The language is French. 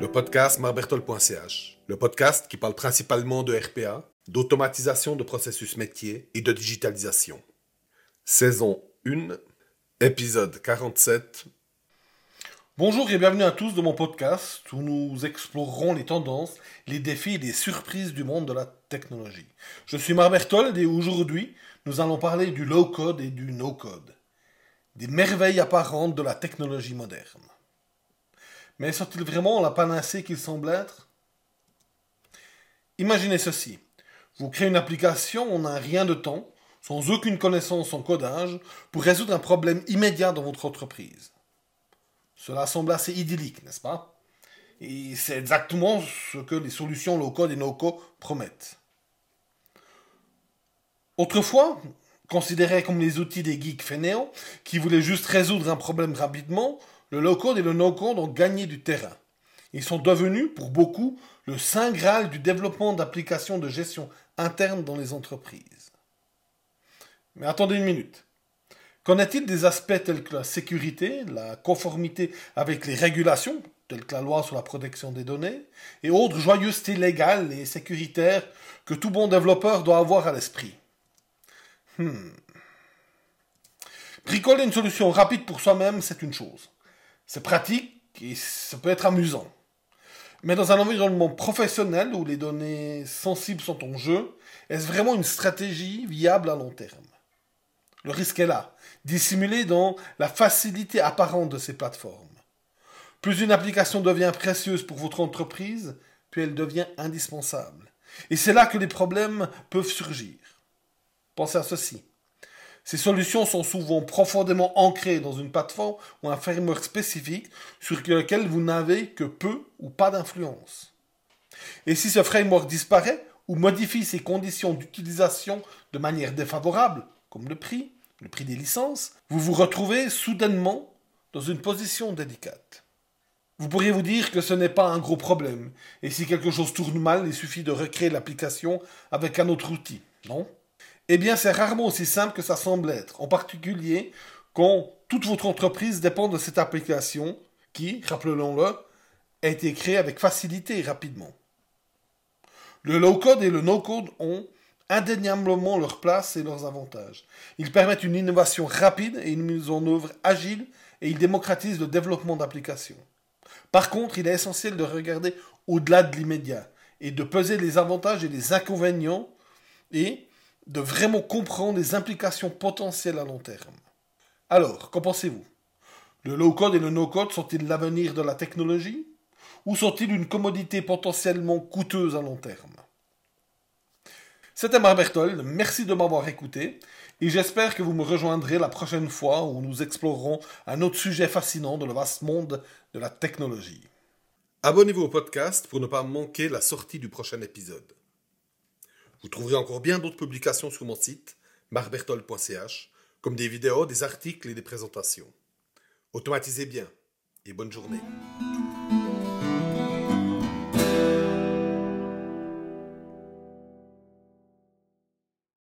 Le podcast marbertol.ch, le podcast qui parle principalement de RPA, d'automatisation de processus métiers et de digitalisation. Saison 1, épisode 47. Bonjour et bienvenue à tous dans mon podcast où nous explorerons les tendances, les défis et les surprises du monde de la technologie. Je suis Marbertold et aujourd'hui nous allons parler du low-code et du no-code, des merveilles apparentes de la technologie moderne. Mais sont-ils vraiment la panacée qu'ils semblent être? Imaginez ceci. Vous créez une application en un rien de temps, sans aucune connaissance en codage, pour résoudre un problème immédiat dans votre entreprise. Cela semble assez idyllique, n'est-ce pas? Et c'est exactement ce que les solutions low-code et no-code promettent. Autrefois, considérés comme les outils des geeks fainéants, qui voulaient juste résoudre un problème rapidement, le low-code et le no-code ont gagné du terrain. Ils sont devenus, pour beaucoup, le saint graal du développement d'applications de gestion interne dans les entreprises. Mais attendez une minute. Qu'en est-il des aspects tels que la sécurité, la conformité avec les régulations, telles que la loi sur la protection des données, et autres joyeusetés légales et sécuritaires que tout bon développeur doit avoir à l'esprit? Hmm. Bricoler une solution rapide pour soi-même, c'est une chose. C'est pratique et ça peut être amusant. Mais dans un environnement professionnel où les données sensibles sont en jeu, est-ce vraiment une stratégie viable à long terme? Le risque est là, dissimulé dans la facilité apparente de ces plateformes. Plus une application devient précieuse pour votre entreprise, plus elle devient indispensable. Et c'est là que les problèmes peuvent surgir. Pensez à ceci. Ces solutions sont souvent profondément ancrées dans une plateforme ou un framework spécifique sur lequel vous n'avez que peu ou pas d'influence. Et si ce framework disparaît ou modifie ses conditions d'utilisation de manière défavorable, comme le prix, le prix des licences, vous vous retrouvez soudainement dans une position délicate. Vous pourriez vous dire que ce n'est pas un gros problème, et si quelque chose tourne mal, il suffit de recréer l'application avec un autre outil, non? Eh bien, c'est rarement aussi simple que ça semble être, en particulier quand toute votre entreprise dépend de cette application qui, rappelons-le, a été créée avec facilité et rapidement. Le low-code et le no-code ont indéniablement leur place et leurs avantages. Ils permettent une innovation rapide et une mise en œuvre agile et ils démocratisent le développement d'applications. Par contre, il est essentiel de regarder au-delà de l'immédiat et de peser les avantages et les inconvénients et de vraiment comprendre les implications potentielles à long terme. Alors, qu'en pensez-vous? Le low-code et le no-code sont-ils l'avenir de la technologie? Ou sont-ils une commodité potentiellement coûteuse à long terme? C'était Marc Berthold, merci de m'avoir écouté, et j'espère que vous me rejoindrez la prochaine fois où nous explorerons un autre sujet fascinant de le vaste monde de la technologie. Abonnez-vous au podcast pour ne pas manquer la sortie du prochain épisode. Vous trouverez encore bien d'autres publications sur mon site, marbertol.ch, comme des vidéos, des articles et des présentations. Automatisez bien et bonne journée.